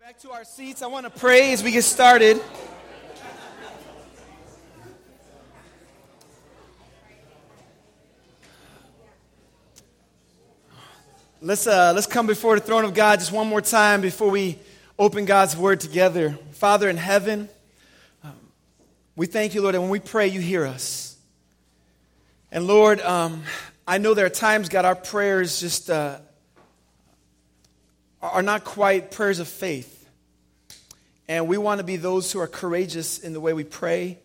Back to our seats. I want to pray as we get started. Let's, uh, let's come before the throne of God just one more time before we open God's word together. Father in heaven, um, we thank you, Lord, and when we pray, you hear us. And Lord, um, I know there are times, God, our prayers just uh, are not quite prayers of faith. And we want to be those who are courageous in the way we pray,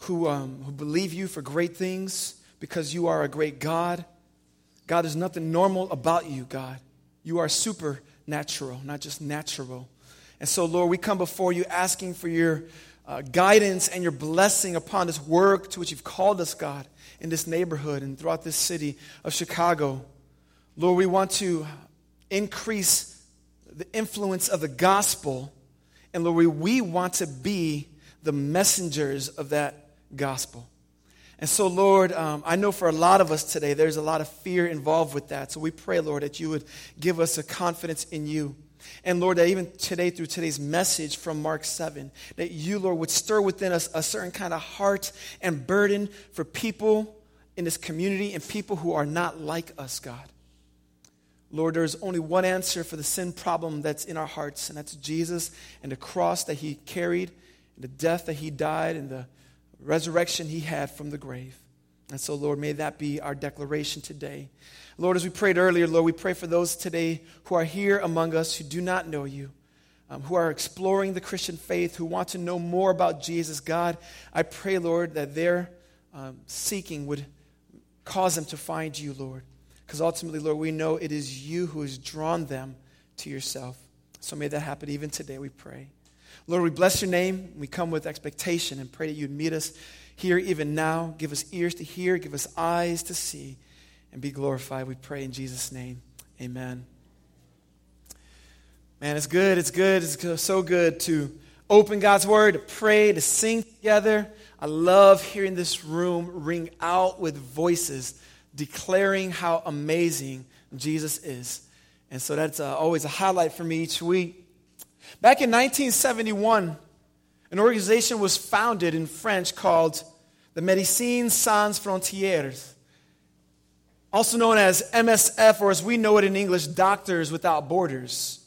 who, um, who believe you for great things because you are a great God. God, there's nothing normal about you, God. You are supernatural, not just natural. And so, Lord, we come before you asking for your uh, guidance and your blessing upon this work to which you've called us, God, in this neighborhood and throughout this city of Chicago. Lord, we want to increase the influence of the gospel and Lord, we, want to be the messengers of that gospel. And so, Lord, um, I know for a lot of us today, there's a lot of fear involved with that. So we pray, Lord, that you would give us a confidence in you. And Lord, that even today, through today's message from Mark 7, that you, Lord, would stir within us a certain kind of heart and burden for people in this community and people who are not like us, God. Lord, there is only one answer for the sin problem that's in our hearts, and that's Jesus and the cross that he carried, and the death that he died, and the resurrection he had from the grave. And so, Lord, may that be our declaration today. Lord, as we prayed earlier, Lord, we pray for those today who are here among us who do not know you, um, who are exploring the Christian faith, who want to know more about Jesus. God, I pray, Lord, that their um, seeking would cause them to find you, Lord. Because ultimately, Lord, we know it is you who has drawn them to yourself. So may that happen even today, we pray. Lord, we bless your name. We come with expectation and pray that you'd meet us here even now. Give us ears to hear, give us eyes to see, and be glorified. We pray in Jesus' name. Amen. Man, it's good. It's good. It's so good to open God's word, to pray, to sing together. I love hearing this room ring out with voices declaring how amazing Jesus is. And so that's uh, always a highlight for me each week. Back in 1971, an organization was founded in French called the Médecins Sans Frontières, also known as MSF, or as we know it in English, Doctors Without Borders.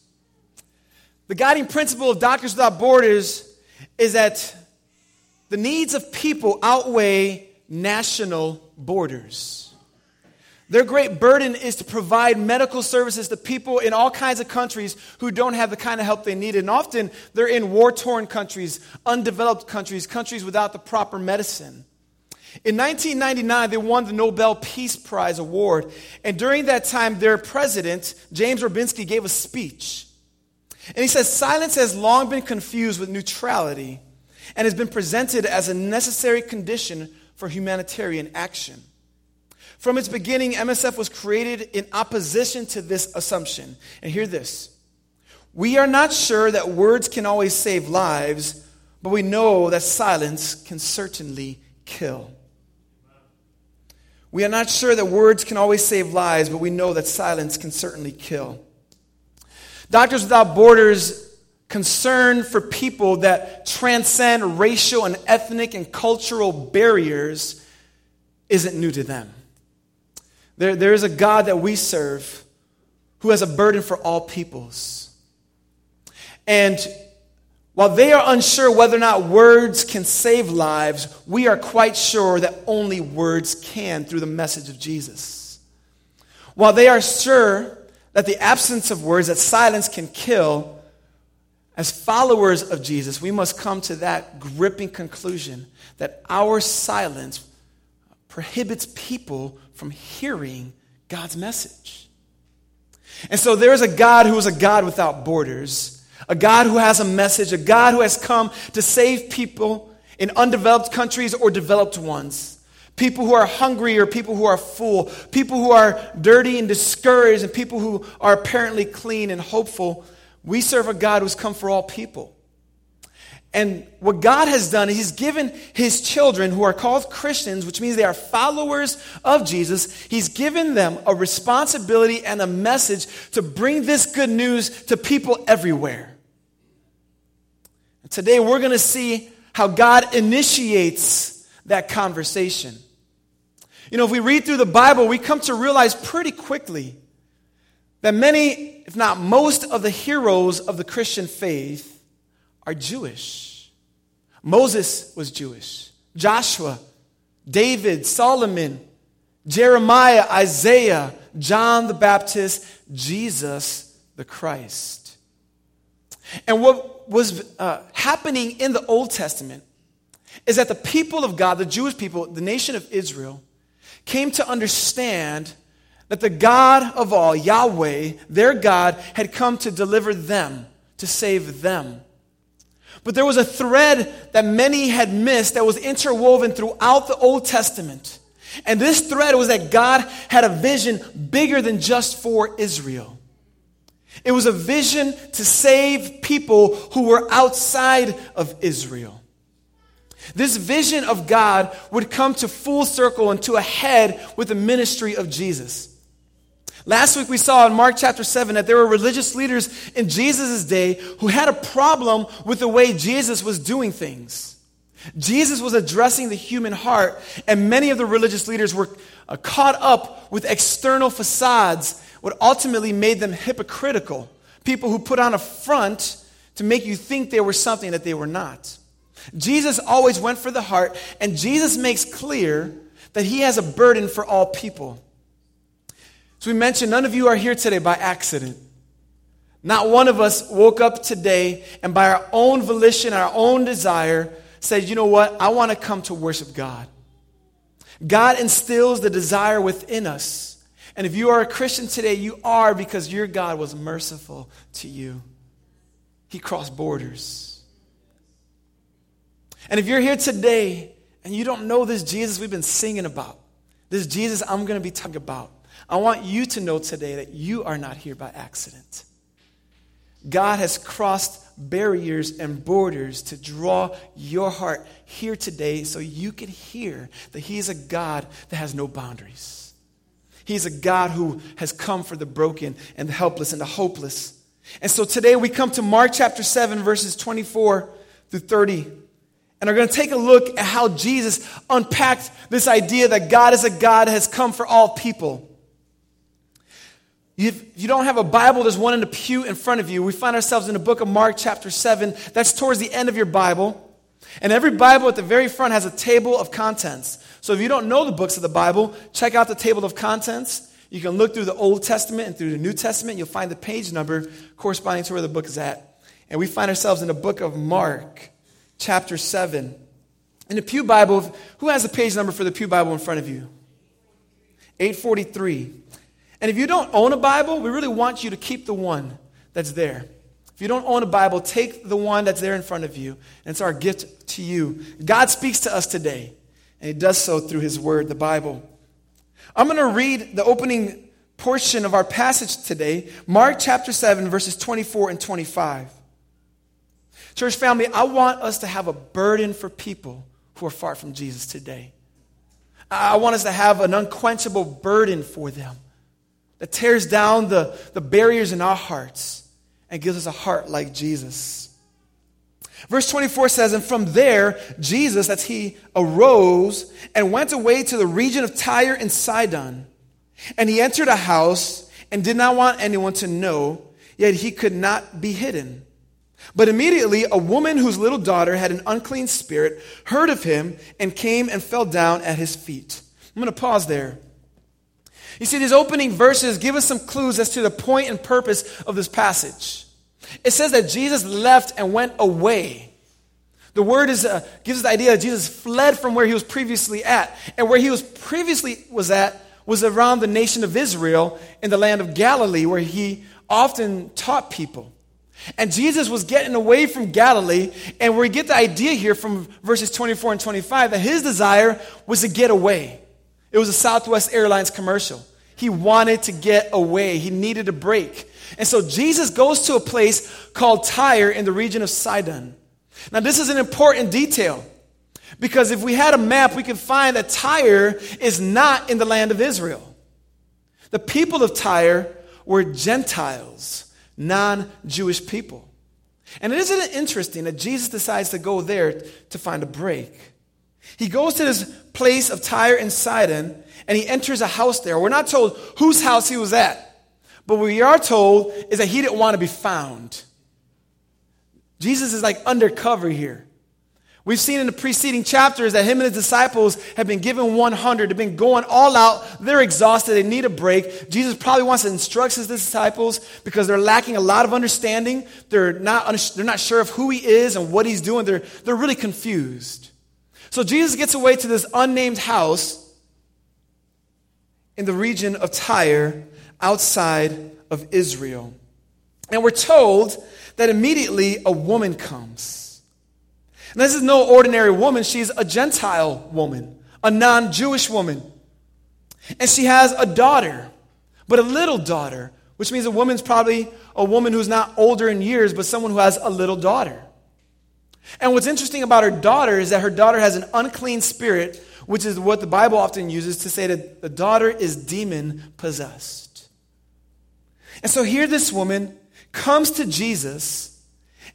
The guiding principle of Doctors Without Borders is that the needs of people outweigh national borders. Their great burden is to provide medical services to people in all kinds of countries who don't have the kind of help they need. And often they're in war torn countries, undeveloped countries, countries without the proper medicine. In 1999, they won the Nobel Peace Prize award. And during that time, their president, James Orbinski, gave a speech. And he says, Silence has long been confused with neutrality and has been presented as a necessary condition for humanitarian action. From its beginning, MSF was created in opposition to this assumption. And hear this We are not sure that words can always save lives, but we know that silence can certainly kill. We are not sure that words can always save lives, but we know that silence can certainly kill. Doctors Without Borders concern for people that transcend racial and ethnic and cultural barriers isn't new to them. There, there is a God that we serve who has a burden for all peoples. And while they are unsure whether or not words can save lives, we are quite sure that only words can through the message of Jesus. While they are sure that the absence of words, that silence can kill, as followers of Jesus, we must come to that gripping conclusion that our silence prohibits people from hearing God's message. And so there is a God who is a God without borders, a God who has a message, a God who has come to save people in undeveloped countries or developed ones. People who are hungry or people who are full, people who are dirty and discouraged, and people who are apparently clean and hopeful. We serve a God who's come for all people. And what God has done is He's given His children, who are called Christians, which means they are followers of Jesus, He's given them a responsibility and a message to bring this good news to people everywhere. Today, we're going to see how God initiates that conversation. You know, if we read through the Bible, we come to realize pretty quickly that many, if not most, of the heroes of the Christian faith are Jewish. Moses was Jewish, Joshua, David, Solomon, Jeremiah, Isaiah, John the Baptist, Jesus the Christ. And what was uh, happening in the Old Testament is that the people of God, the Jewish people, the nation of Israel, came to understand that the God of all, Yahweh, their God, had come to deliver them, to save them. But there was a thread that many had missed that was interwoven throughout the Old Testament. And this thread was that God had a vision bigger than just for Israel. It was a vision to save people who were outside of Israel. This vision of God would come to full circle and to a head with the ministry of Jesus. Last week we saw in Mark chapter 7 that there were religious leaders in Jesus' day who had a problem with the way Jesus was doing things. Jesus was addressing the human heart, and many of the religious leaders were uh, caught up with external facades, what ultimately made them hypocritical. People who put on a front to make you think they were something that they were not. Jesus always went for the heart, and Jesus makes clear that he has a burden for all people. So we mentioned, none of you are here today by accident. Not one of us woke up today and by our own volition, our own desire, said, you know what? I want to come to worship God. God instills the desire within us. And if you are a Christian today, you are because your God was merciful to you. He crossed borders. And if you're here today and you don't know this Jesus we've been singing about, this Jesus I'm going to be talking about, I want you to know today that you are not here by accident. God has crossed barriers and borders to draw your heart here today so you can hear that He is a God that has no boundaries. He's a God who has come for the broken and the helpless and the hopeless. And so today we come to Mark chapter 7, verses 24 through 30. And are going to take a look at how Jesus unpacked this idea that God is a God that has come for all people. If you don't have a Bible, there's one in the pew in front of you. We find ourselves in the book of Mark, chapter 7. That's towards the end of your Bible. And every Bible at the very front has a table of contents. So if you don't know the books of the Bible, check out the table of contents. You can look through the Old Testament and through the New Testament. You'll find the page number corresponding to where the book is at. And we find ourselves in the book of Mark, chapter 7. In the Pew Bible, who has the page number for the Pew Bible in front of you? 843. And if you don't own a Bible, we really want you to keep the one that's there. If you don't own a Bible, take the one that's there in front of you. And it's our gift to you. God speaks to us today, and He does so through His Word, the Bible. I'm going to read the opening portion of our passage today, Mark chapter 7, verses 24 and 25. Church family, I want us to have a burden for people who are far from Jesus today. I want us to have an unquenchable burden for them that tears down the, the barriers in our hearts and gives us a heart like Jesus. Verse 24 says, And from there, Jesus, that's he, arose and went away to the region of Tyre and Sidon. And he entered a house and did not want anyone to know, yet he could not be hidden. But immediately, a woman whose little daughter had an unclean spirit heard of him and came and fell down at his feet. I'm going to pause there. You see, these opening verses give us some clues as to the point and purpose of this passage. It says that Jesus left and went away. The word is, uh, gives us the idea that Jesus fled from where he was previously at. And where he was previously was at was around the nation of Israel in the land of Galilee, where he often taught people. And Jesus was getting away from Galilee, and we get the idea here from verses 24 and 25 that his desire was to get away. It was a Southwest Airlines commercial. He wanted to get away, he needed a break. And so Jesus goes to a place called Tyre in the region of Sidon. Now, this is an important detail because if we had a map, we could find that Tyre is not in the land of Israel. The people of Tyre were Gentiles, non Jewish people. And isn't it interesting that Jesus decides to go there to find a break? He goes to this place of Tyre and Sidon, and he enters a house there. We're not told whose house he was at, but what we are told is that he didn't want to be found. Jesus is like undercover here. We've seen in the preceding chapters that him and his disciples have been given 100. They've been going all out. They're exhausted. They need a break. Jesus probably wants to instruct his disciples because they're lacking a lot of understanding. They're not, they're not sure of who he is and what he's doing. They're, they're really confused. So Jesus gets away to this unnamed house in the region of Tyre outside of Israel. And we're told that immediately a woman comes. And this is no ordinary woman, she's a Gentile woman, a non Jewish woman. And she has a daughter, but a little daughter, which means a woman's probably a woman who's not older in years, but someone who has a little daughter. And what's interesting about her daughter is that her daughter has an unclean spirit, which is what the Bible often uses to say that the daughter is demon possessed. And so here this woman comes to Jesus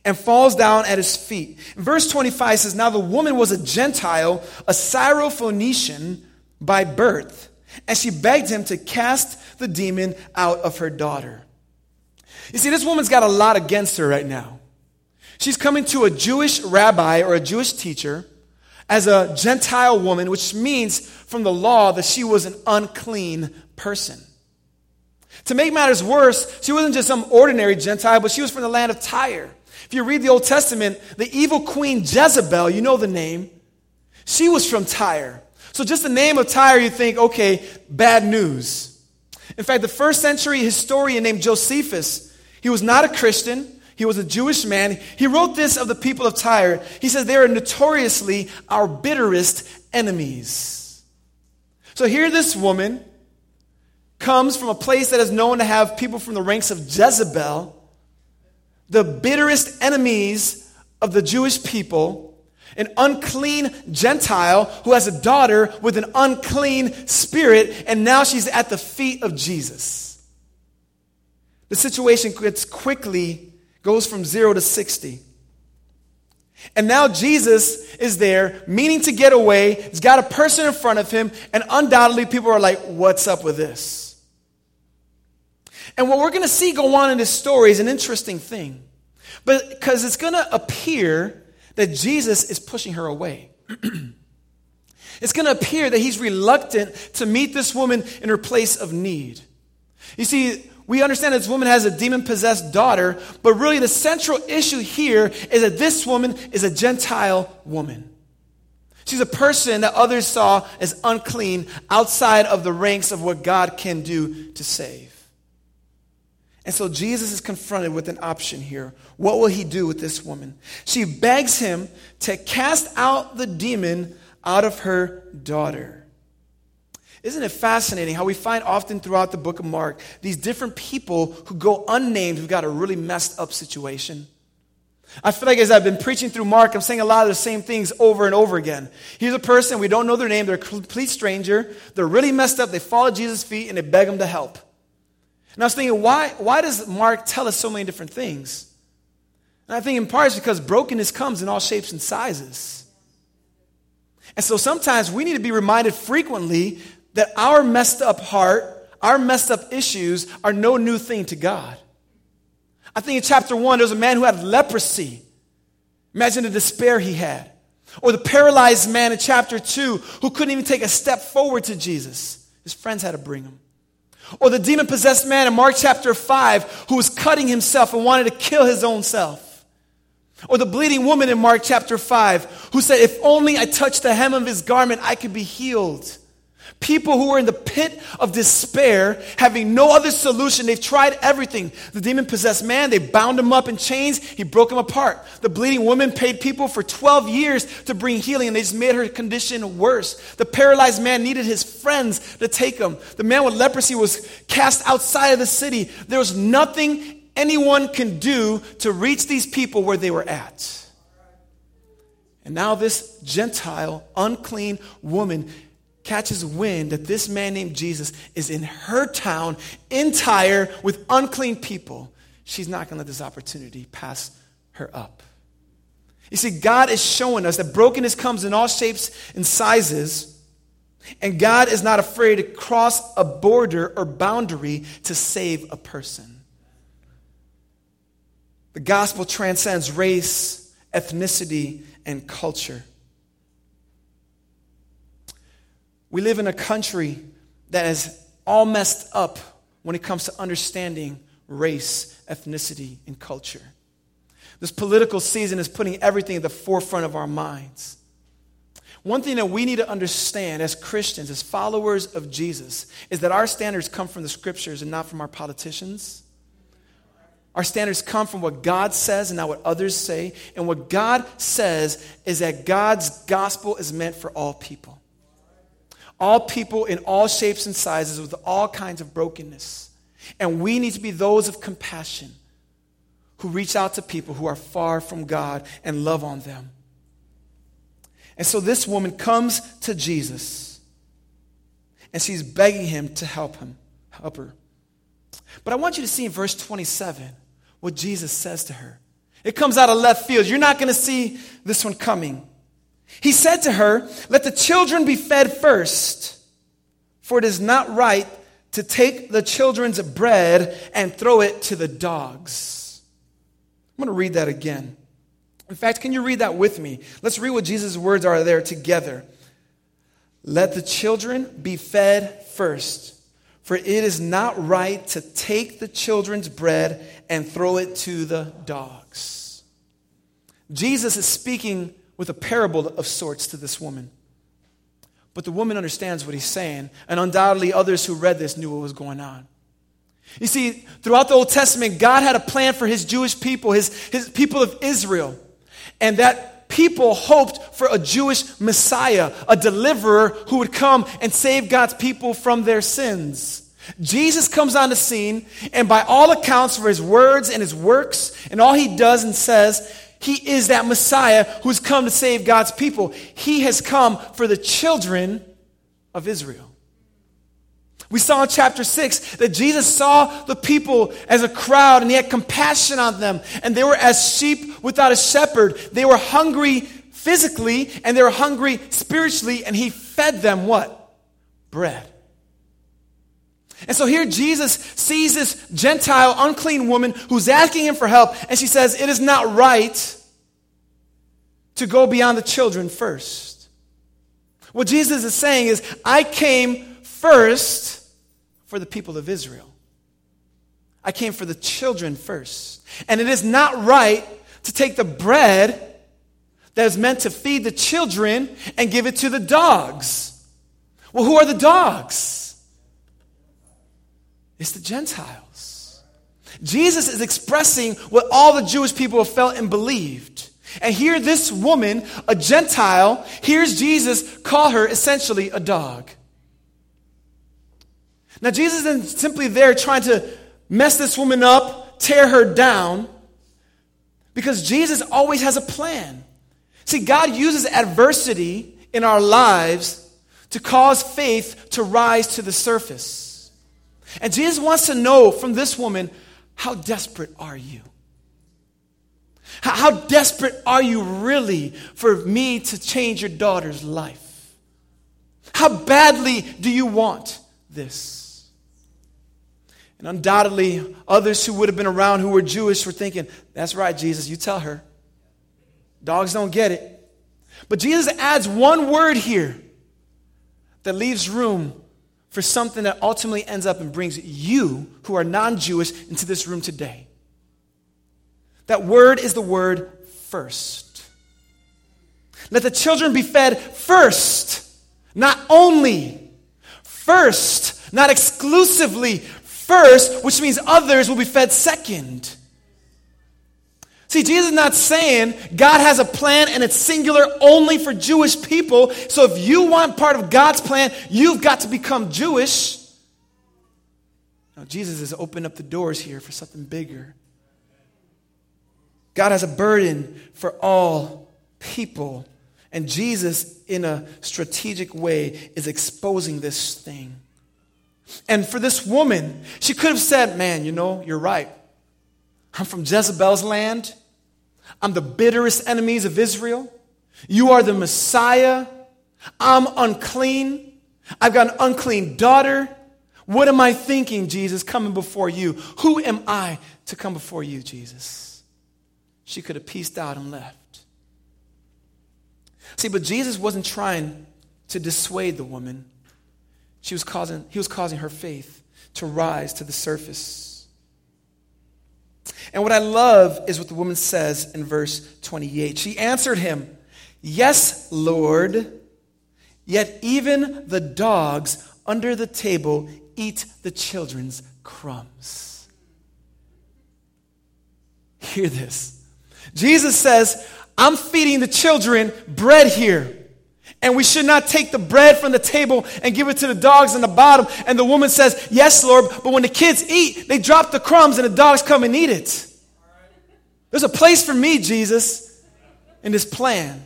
and falls down at his feet. Verse 25 says, Now the woman was a Gentile, a Syrophoenician by birth, and she begged him to cast the demon out of her daughter. You see, this woman's got a lot against her right now. She's coming to a Jewish rabbi or a Jewish teacher as a Gentile woman, which means from the law that she was an unclean person. To make matters worse, she wasn't just some ordinary Gentile, but she was from the land of Tyre. If you read the Old Testament, the evil queen Jezebel, you know the name, she was from Tyre. So just the name of Tyre, you think, okay, bad news. In fact, the first century historian named Josephus, he was not a Christian. He was a Jewish man. He wrote this of the people of Tyre. He says, They are notoriously our bitterest enemies. So here, this woman comes from a place that is known to have people from the ranks of Jezebel, the bitterest enemies of the Jewish people, an unclean Gentile who has a daughter with an unclean spirit, and now she's at the feet of Jesus. The situation gets quickly goes from zero to 60. And now Jesus is there, meaning to get away. He's got a person in front of him, and undoubtedly people are like, What's up with this? And what we're going to see go on in this story is an interesting thing. But because it's going to appear that Jesus is pushing her away. it's going to appear that he's reluctant to meet this woman in her place of need. You see, we understand this woman has a demon possessed daughter, but really the central issue here is that this woman is a Gentile woman. She's a person that others saw as unclean outside of the ranks of what God can do to save. And so Jesus is confronted with an option here. What will he do with this woman? She begs him to cast out the demon out of her daughter. Isn't it fascinating how we find often throughout the book of Mark these different people who go unnamed who've got a really messed up situation? I feel like as I've been preaching through Mark, I'm saying a lot of the same things over and over again. Here's a person, we don't know their name, they're a complete stranger, they're really messed up, they fall at Jesus' feet and they beg him to help. And I was thinking, why, why does Mark tell us so many different things? And I think in part it's because brokenness comes in all shapes and sizes. And so sometimes we need to be reminded frequently that our messed up heart, our messed up issues are no new thing to God. I think in chapter one, there's a man who had leprosy. Imagine the despair he had. Or the paralyzed man in chapter two who couldn't even take a step forward to Jesus. His friends had to bring him. Or the demon possessed man in Mark chapter 5 who was cutting himself and wanted to kill his own self. Or the bleeding woman in Mark chapter 5 who said, If only I touch the hem of his garment, I could be healed. People who were in the pit of despair, having no other solution. They've tried everything. The demon possessed man, they bound him up in chains, he broke him apart. The bleeding woman paid people for 12 years to bring healing, and they just made her condition worse. The paralyzed man needed his friends to take him. The man with leprosy was cast outside of the city. There was nothing anyone can do to reach these people where they were at. And now, this Gentile, unclean woman catches wind that this man named Jesus is in her town, in Tyre, with unclean people, she's not going to let this opportunity pass her up. You see, God is showing us that brokenness comes in all shapes and sizes, and God is not afraid to cross a border or boundary to save a person. The gospel transcends race, ethnicity, and culture. We live in a country that is all messed up when it comes to understanding race, ethnicity, and culture. This political season is putting everything at the forefront of our minds. One thing that we need to understand as Christians, as followers of Jesus, is that our standards come from the scriptures and not from our politicians. Our standards come from what God says and not what others say. And what God says is that God's gospel is meant for all people. All people in all shapes and sizes with all kinds of brokenness. And we need to be those of compassion who reach out to people who are far from God and love on them. And so this woman comes to Jesus and she's begging him to help him, help her. But I want you to see in verse 27 what Jesus says to her. It comes out of left field. You're not going to see this one coming. He said to her, Let the children be fed first, for it is not right to take the children's bread and throw it to the dogs. I'm going to read that again. In fact, can you read that with me? Let's read what Jesus' words are there together. Let the children be fed first, for it is not right to take the children's bread and throw it to the dogs. Jesus is speaking with a parable of sorts to this woman. But the woman understands what he's saying, and undoubtedly others who read this knew what was going on. You see, throughout the Old Testament, God had a plan for his Jewish people, his, his people of Israel. And that people hoped for a Jewish Messiah, a deliverer who would come and save God's people from their sins. Jesus comes on the scene, and by all accounts, for his words and his works, and all he does and says, he is that Messiah who's come to save God's people. He has come for the children of Israel. We saw in chapter 6 that Jesus saw the people as a crowd and he had compassion on them. And they were as sheep without a shepherd. They were hungry physically and they were hungry spiritually. And he fed them what? Bread. And so here Jesus sees this Gentile, unclean woman who's asking him for help. And she says, It is not right to go beyond the children first. What Jesus is saying is, I came first for the people of Israel. I came for the children first. And it is not right to take the bread that is meant to feed the children and give it to the dogs. Well, who are the dogs? It's the Gentiles. Jesus is expressing what all the Jewish people have felt and believed. And here, this woman, a Gentile, hears Jesus call her essentially a dog. Now, Jesus isn't simply there trying to mess this woman up, tear her down, because Jesus always has a plan. See, God uses adversity in our lives to cause faith to rise to the surface. And Jesus wants to know from this woman how desperate are you? How, desperate are you really for me to change your daughter's life? How badly do you want this? And undoubtedly, others who would have been around who were Jewish were thinking, That's right, Jesus, you tell her. Dogs don't get it. But Jesus adds one word here that leaves room for something that ultimately ends up and brings you, who are non Jewish, into this room today. That word is the word first. Let the children be fed first, not only. First, not exclusively first, which means others will be fed second. See, Jesus is not saying God has a plan and it's singular only for Jewish people. So if you want part of God's plan, you've got to become Jewish. Now, Jesus has opened up the doors here for something bigger. God has a burden for all people. And Jesus, in a strategic way, is exposing this thing. And for this woman, she could have said, Man, you know, you're right. I'm from Jezebel's land. I'm the bitterest enemies of Israel. You are the Messiah. I'm unclean. I've got an unclean daughter. What am I thinking, Jesus, coming before you? Who am I to come before you, Jesus? She could have pieced out and left. See, but Jesus wasn't trying to dissuade the woman. She was causing, he was causing her faith to rise to the surface. And what I love is what the woman says in verse 28. She answered him, Yes, Lord, yet even the dogs under the table eat the children's crumbs. Hear this. Jesus says, I'm feeding the children bread here. And we should not take the bread from the table and give it to the dogs in the bottom. And the woman says, Yes, Lord, but when the kids eat, they drop the crumbs and the dogs come and eat it. There's a place for me, Jesus, in this plan.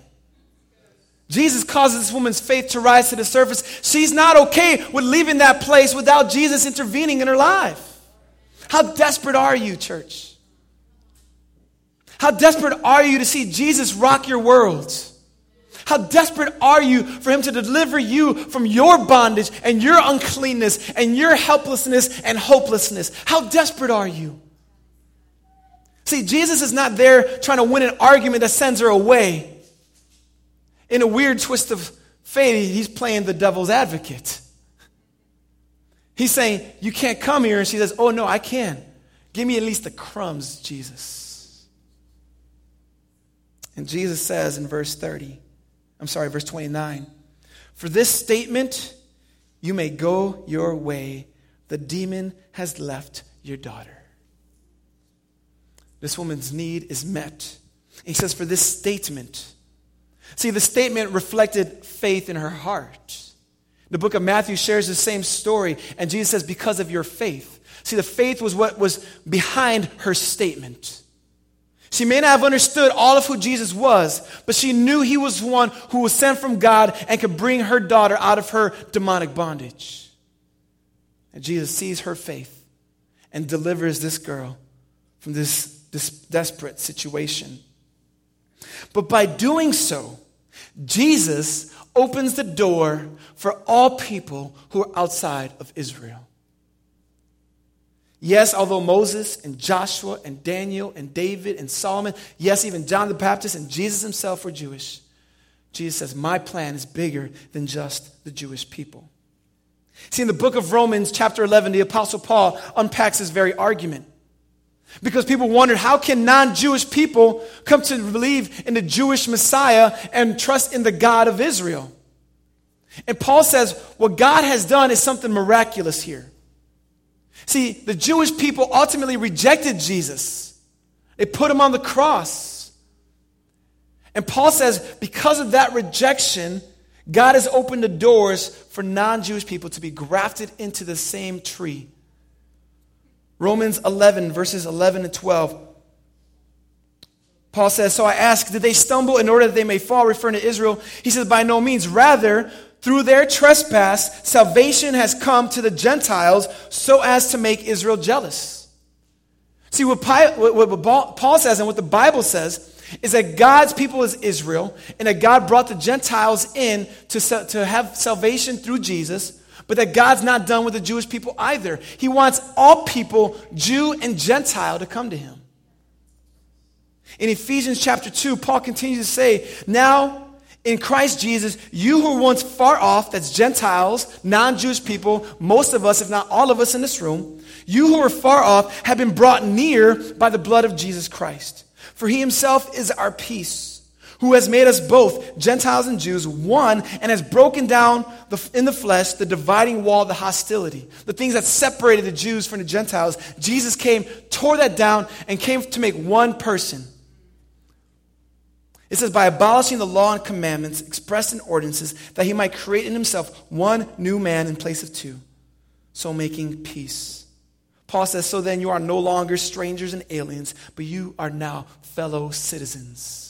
Jesus causes this woman's faith to rise to the surface. She's not okay with leaving that place without Jesus intervening in her life. How desperate are you, church? How desperate are you to see Jesus rock your world? How desperate are you for him to deliver you from your bondage and your uncleanness and your helplessness and hopelessness? How desperate are you? See, Jesus is not there trying to win an argument that sends her away. In a weird twist of fate, he's playing the devil's advocate. He's saying, You can't come here. And she says, Oh, no, I can. Give me at least the crumbs, Jesus. And Jesus says in verse 30, I'm sorry, verse 29, For this statement, you may go your way. The demon has left your daughter. This woman's need is met. He says, For this statement, See, the statement reflected faith in her heart. The book of Matthew shares the same story, and Jesus says, Because of your faith. See, the faith was what was behind her statement. She may not have understood all of who Jesus was, but she knew he was one who was sent from God and could bring her daughter out of her demonic bondage. And Jesus sees her faith and delivers this girl from this, this desperate situation. But by doing so, Jesus opens the door for all people who are outside of Israel. Yes, although Moses and Joshua and Daniel and David and Solomon, yes, even John the Baptist and Jesus himself were Jewish, Jesus says, My plan is bigger than just the Jewish people. See, in the book of Romans, chapter 11, the Apostle Paul unpacks this very argument. Because people wondered how can non-Jewish people come to believe in the Jewish Messiah and trust in the God of Israel? And Paul says what God has done is something miraculous here. See, the Jewish people ultimately rejected Jesus. They put him on the cross. And Paul says because of that rejection, God has opened the doors for non-Jewish people to be grafted into the same tree Romans 11, verses 11 and 12. Paul says, So I ask, did they stumble in order that they may fall, referring to Israel? He says, By no means. Rather, through their trespass, salvation has come to the Gentiles so as to make Israel jealous. See, what Paul says and what the Bible says is that God's people is Israel, and that God brought the Gentiles in to, to have salvation through Jesus but that God's not done with the Jewish people either. He wants all people, Jew and Gentile, to come to him. In Ephesians chapter 2, Paul continues to say, Now, in Christ Jesus, you who were once far off, that's Gentiles, non Jewish people, most of us, if not all of us in this room, you who are far off have been brought near by the blood of Jesus Christ. For he himself is our peace who has made us both, Gentiles and Jews, one, and has broken down the, in the flesh the dividing wall, the hostility, the things that separated the Jews from the Gentiles. Jesus came, tore that down, and came to make one person. It says, by abolishing the law and commandments expressed in ordinances, that he might create in himself one new man in place of two, so making peace. Paul says, So then you are no longer strangers and aliens, but you are now fellow citizens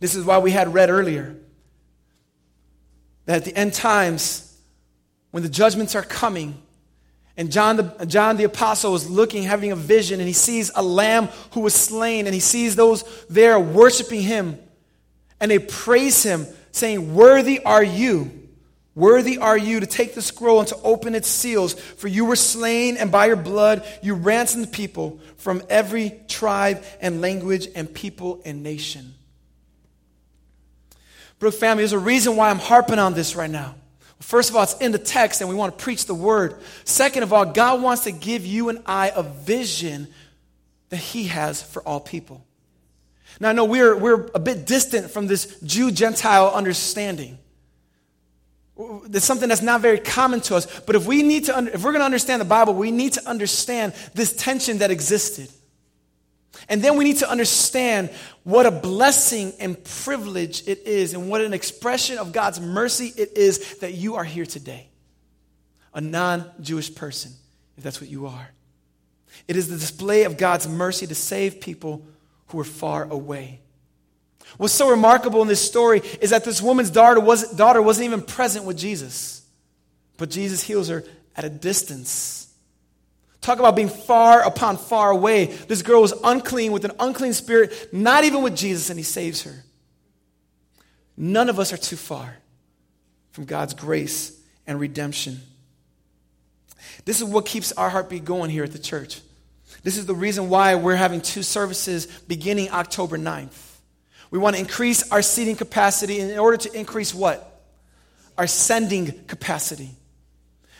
this is why we had read earlier that at the end times, when the judgments are coming, And John the, John the Apostle is looking, having a vision, and he sees a lamb who was slain, and he sees those there worshiping him. And they praise him, saying, Worthy are you. Worthy are you to take the scroll and to open its seals, for you were slain, and by your blood you ransomed people from every tribe and language and people and nation. Brook family, there's a reason why I'm harping on this right now. First of all, it's in the text and we want to preach the word. Second of all, God wants to give you and I a vision that He has for all people. Now, I know we're, we're a bit distant from this Jew Gentile understanding. It's something that's not very common to us. But if we need to, if we're going to understand the Bible, we need to understand this tension that existed. And then we need to understand what a blessing and privilege it is, and what an expression of God's mercy it is that you are here today. A non Jewish person, if that's what you are. It is the display of God's mercy to save people who are far away. What's so remarkable in this story is that this woman's daughter, was, daughter wasn't even present with Jesus, but Jesus heals her at a distance. Talk about being far upon far away. This girl was unclean with an unclean spirit, not even with Jesus, and he saves her. None of us are too far from God's grace and redemption. This is what keeps our heartbeat going here at the church. This is the reason why we're having two services beginning October 9th. We want to increase our seating capacity in order to increase what? Our sending capacity.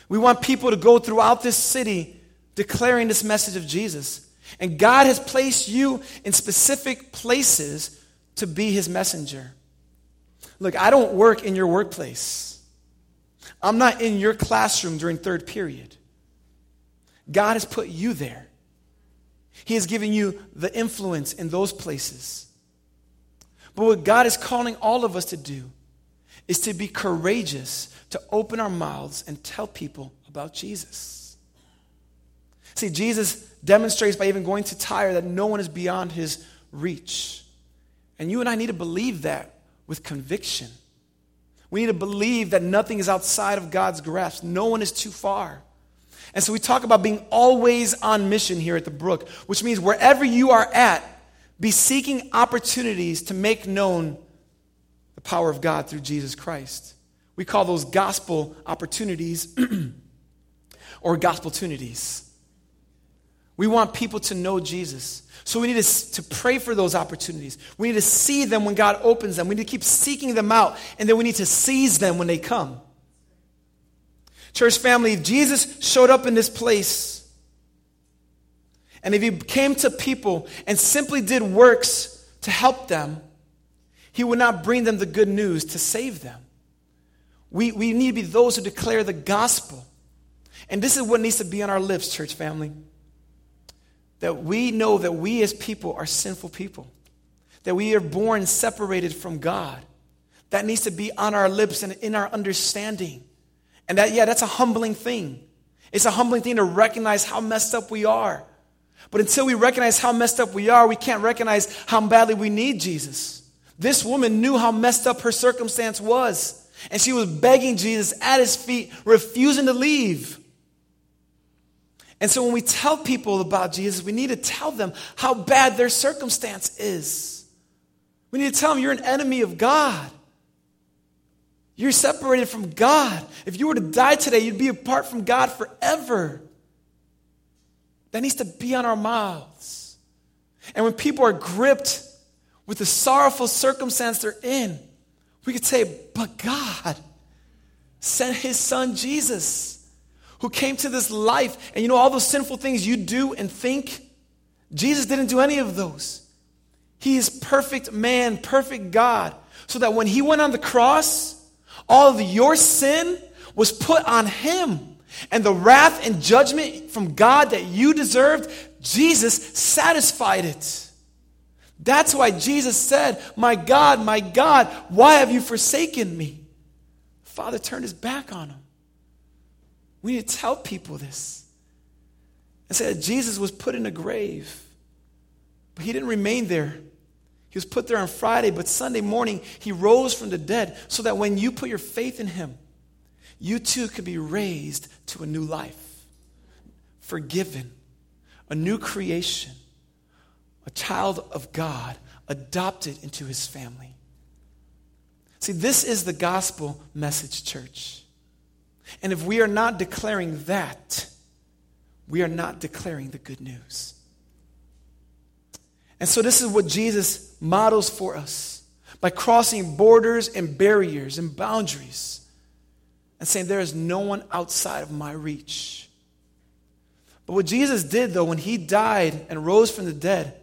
We want people to go throughout this city declaring this message of Jesus. And God has placed you in specific places to be his messenger. Look, I don't work in your workplace. I'm not in your classroom during third period. God has put you there. He has given you the influence in those places. But what God is calling all of us to do is to be courageous, to open our mouths and tell people about Jesus. See, Jesus demonstrates by even going to Tyre that no one is beyond his reach. And you and I need to believe that with conviction. We need to believe that nothing is outside of God's grasp, no one is too far. And so we talk about being always on mission here at the Brook, which means wherever you are at, be seeking opportunities to make known the power of God through Jesus Christ. We call those gospel opportunities or gospel opportunities. We want people to know Jesus. So we need to, to pray for those opportunities. We need to see them when God opens them. We need to keep seeking them out, and then we need to seize them when they come. Church family, if Jesus showed up in this place, and if he came to people and simply did works to help them, he would not bring them the good news to save them. We, we need to be those who declare the gospel. And this is what needs to be on our lips, church family. That we know that we as people are sinful people, that we are born separated from God. That needs to be on our lips and in our understanding. And that, yeah, that's a humbling thing. It's a humbling thing to recognize how messed up we are but until we recognize how messed up we are, we can't recognize how badly we need Jesus. This woman knew how messed up her circumstance was, and she was begging Jesus at his feet, refusing to leave. And so when we tell people about Jesus, we need to tell them how bad their circumstance is. We need to tell them you're an enemy of God. You're separated from God. If you were to die today, you'd be apart from God forever. That needs to be on our mouths. And when people are gripped with the sorrowful circumstance they're in, we could say, But God sent his son Jesus, who came to this life. And you know, all those sinful things you do and think, Jesus didn't do any of those. He is perfect man, perfect God. So that when he went on the cross, all of your sin was put on him. And the wrath and judgment from God that you deserved, Jesus satisfied it. That's why Jesus said, My God, my God, why have you forsaken me? Father turned his back on him. We need to tell people this. And say that Jesus was put in a grave, but he didn't remain there. He was put there on Friday, but Sunday morning he rose from the dead so that when you put your faith in him, you too could be raised to a new life. forgiven, a new creation, a child of God, adopted into his family. See, this is the gospel message, church. And if we are not declaring that, we are not declaring the good news. And so, this is what Jesus models for us by crossing borders and barriers and boundaries and saying, There is no one outside of my reach. But what Jesus did, though, when he died and rose from the dead,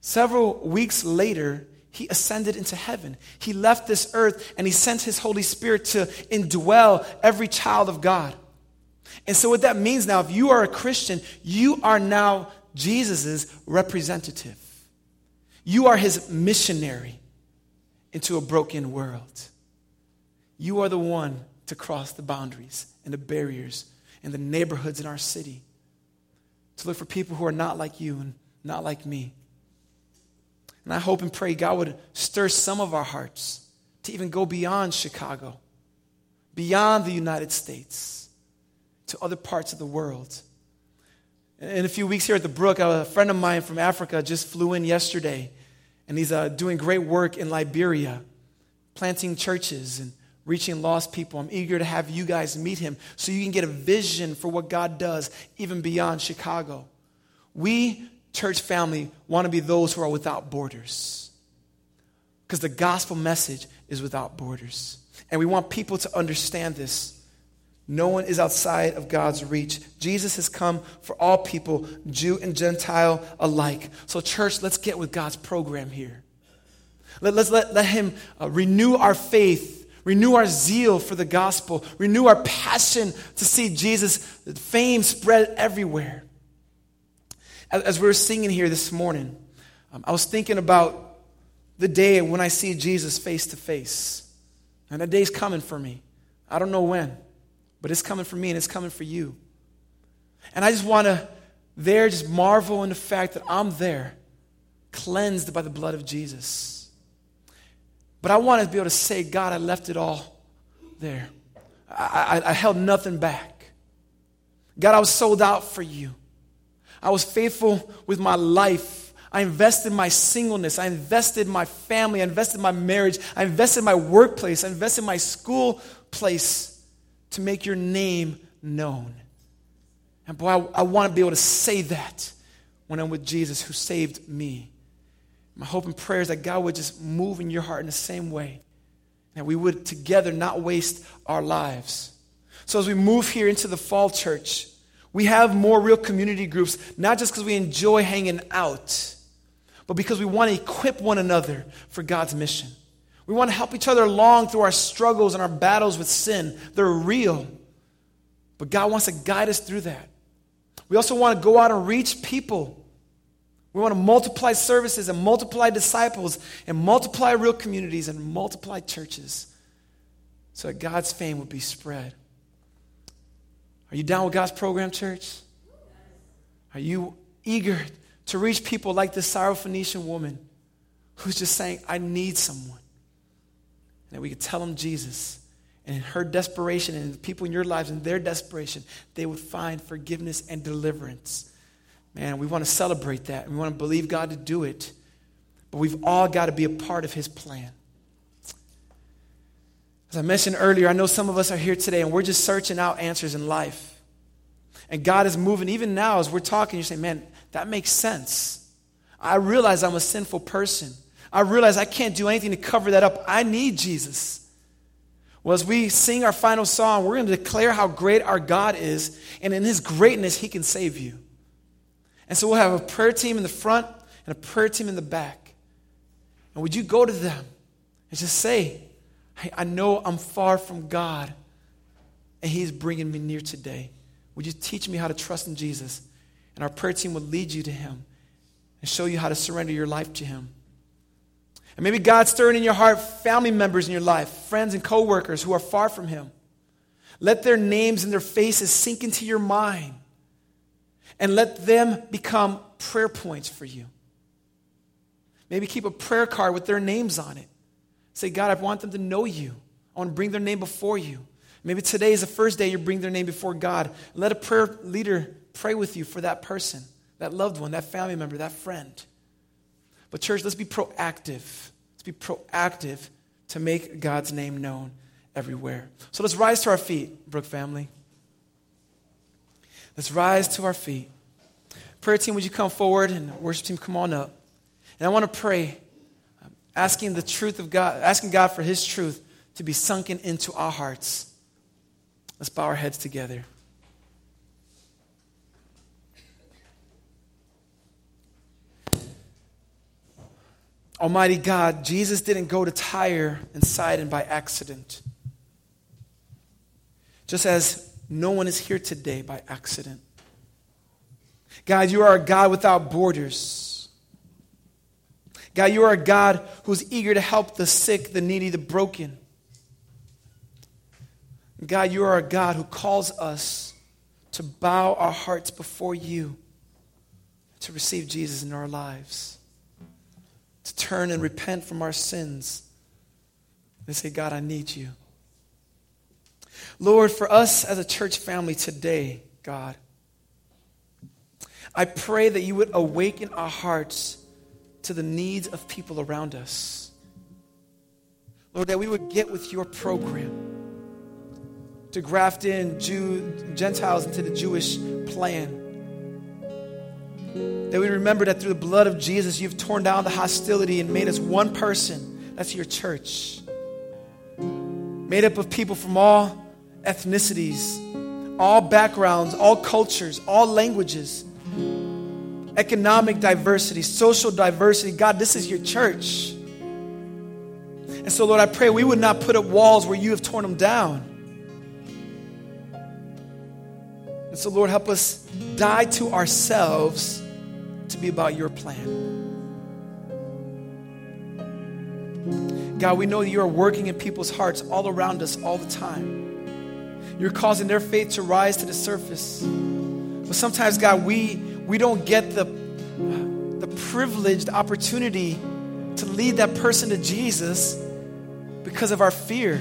several weeks later, he ascended into heaven. He left this earth and he sent his Holy Spirit to indwell every child of God. And so, what that means now, if you are a Christian, you are now Jesus' representative. You are his missionary into a broken world. You are the one to cross the boundaries and the barriers and the neighborhoods in our city to look for people who are not like you and not like me. And I hope and pray God would stir some of our hearts to even go beyond Chicago, beyond the United States, to other parts of the world in a few weeks here at the Brook, a friend of mine from Africa just flew in yesterday, and he's uh, doing great work in Liberia, planting churches and reaching lost people. I'm eager to have you guys meet him so you can get a vision for what God does even beyond Chicago. We, church family, want to be those who are without borders because the gospel message is without borders. And we want people to understand this. No one is outside of God's reach. Jesus has come for all people, Jew and Gentile alike. So, church, let's get with God's program here. Let, us let, let Him uh, renew our faith, renew our zeal for the gospel, renew our passion to see Jesus' fame spread everywhere. As, we were singing here this morning, um, I was thinking about the day when I see Jesus face to face. And that day's coming for me. I don't know when. But it's coming for me and it's coming for you. And I just want to there just marvel in the fact that I'm there, cleansed by the blood of Jesus. But I want to be able to say, God, I left it all there. I, I, I held nothing back. God, I was sold out for you. I was faithful with my life. I invested my singleness. I invested my family. I invested my marriage. I invested my workplace. I invested my school place to make your name known. And boy, I, I want to be able to say that when I'm with Jesus who saved me. My hope and prayer is that God would just move in your heart in the same way. And we would together not waste our lives. So as we move here into the fall church, we have more real community groups, not just because we enjoy hanging out, but because we want to equip one another for God's mission. We want to help each other along through our struggles and our battles with sin. They're real. But God wants to guide us through that. We also want to go out and reach people. We want to multiply services and multiply disciples and multiply real communities and multiply churches so that God's fame would be spread. Are you down with God's program, church? Are you eager to reach people like this Syrophoenician woman who's just saying, I need someone? And that we could tell them Jesus. And in her desperation and the people in your lives in their desperation, they would find forgiveness and deliverance. Man, we want to celebrate that. And We want to believe God to do it. But we've all got to be a part of his plan. As I mentioned earlier, I know some of us are here today and we're just searching out answers in life. And God is moving. Even now, as we're talking, you're saying, man, that makes sense. I realize I'm a sinful person. I realize I can't do anything to cover that up. I need Jesus. Well, as we sing our final song, we're going to declare how great our God is, and in His greatness, He can save you. And so we'll have a prayer team in the front and a prayer team in the back. And would you go to them and just say, hey, I know I'm far from God, and He's bringing me near today. Would you teach me how to trust in Jesus? And our prayer team will lead you to Him and show you how to surrender your life to Him. And maybe God's stirring in your heart family members in your life, friends and coworkers who are far from Him. Let their names and their faces sink into your mind and let them become prayer points for you. Maybe keep a prayer card with their names on it. Say, God, I want them to know you. I want to bring their name before you. Maybe today is the first day you bring their name before God. Let a prayer leader pray with you for that person, that loved one, that family member, that friend. But, church, let's be proactive. Let's be proactive to make God's name known everywhere. So let's rise to our feet, Brook family. Let's rise to our feet. Prayer team, would you come forward and worship team, come on up. And I want to pray, asking the truth of God, asking God for His truth to be sunken into our hearts. Let's bow our heads together. Almighty God, Jesus didn't go to Tyre and Sidon by accident. Just as no one is here today by accident. God, you are a God without borders. God, you are a God who's eager to help the sick, the needy, the broken. God, you are a God who calls us to bow our hearts before you, to receive Jesus in our lives, to turn and repent from our sins, and say, God, I need you. Lord, for us as a church family today, God, I pray that you would awaken our hearts to the needs of people around us. Lord, that we would get with your program to graft in Jew, Gentiles into the Jewish plan. That we remember that through the blood of Jesus, you've torn down the hostility and made us one person. That's your church. Made up of people from all ethnicities, all backgrounds, all cultures, all languages, economic diversity, social diversity. God, this is your church. And so, Lord, I pray we would not put up walls where you have torn them down. And so, Lord, help us die to ourselves to be about your plan. God, we know you are working in people's hearts all around us all the time. You're causing their faith to rise to the surface. But sometimes, God, we, we don't get the, the privileged opportunity to lead that person to Jesus because of our fear,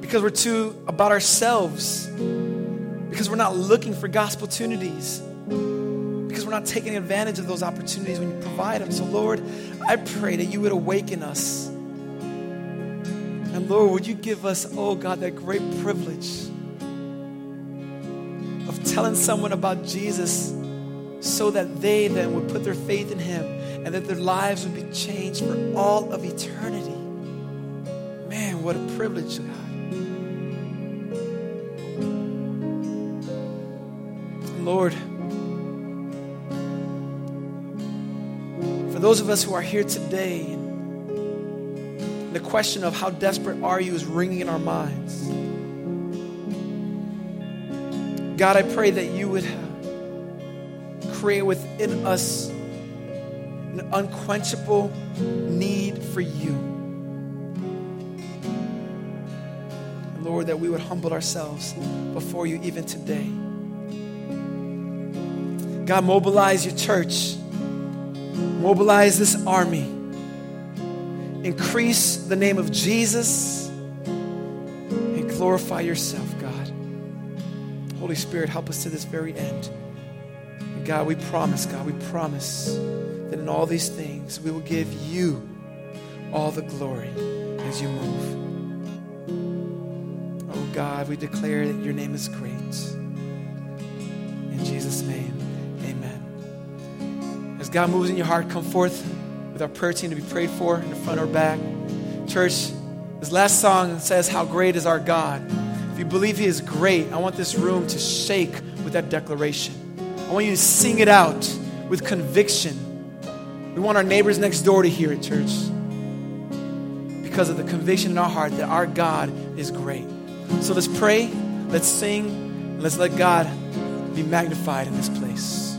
because we're too about ourselves, because we're not looking for gospel opportunities, because we're not taking advantage of those opportunities when you provide them. So, Lord, I pray that you would awaken us and Lord, would you give us, oh God, that great privilege of telling someone about Jesus so that they then would put their faith in him and that their lives would be changed for all of eternity. Man, what a privilege, God. Lord, for those of us who are here today, the question of how desperate are you is ringing in our minds. God, I pray that you would create within us an unquenchable need for you. And Lord, that we would humble ourselves before you even today. God, mobilize your church, mobilize this army Increase the name of Jesus and glorify yourself, God. Holy Spirit, help us to this very end. God, we promise, God, we promise that in all these things we will give you all the glory as you move. Oh God, we declare that your name is great. In Jesus' name, amen. As God moves in your heart, come forth with our prayer team to be prayed for in the front or back. Church, this last song says, How great is our God. If you believe He is great, I want this room to shake with that declaration. I want you to sing it out with conviction. We want our neighbors next door to hear it, church, because of the conviction in our heart that our God is great. So let's pray, let's sing, and let's let God be magnified in this place.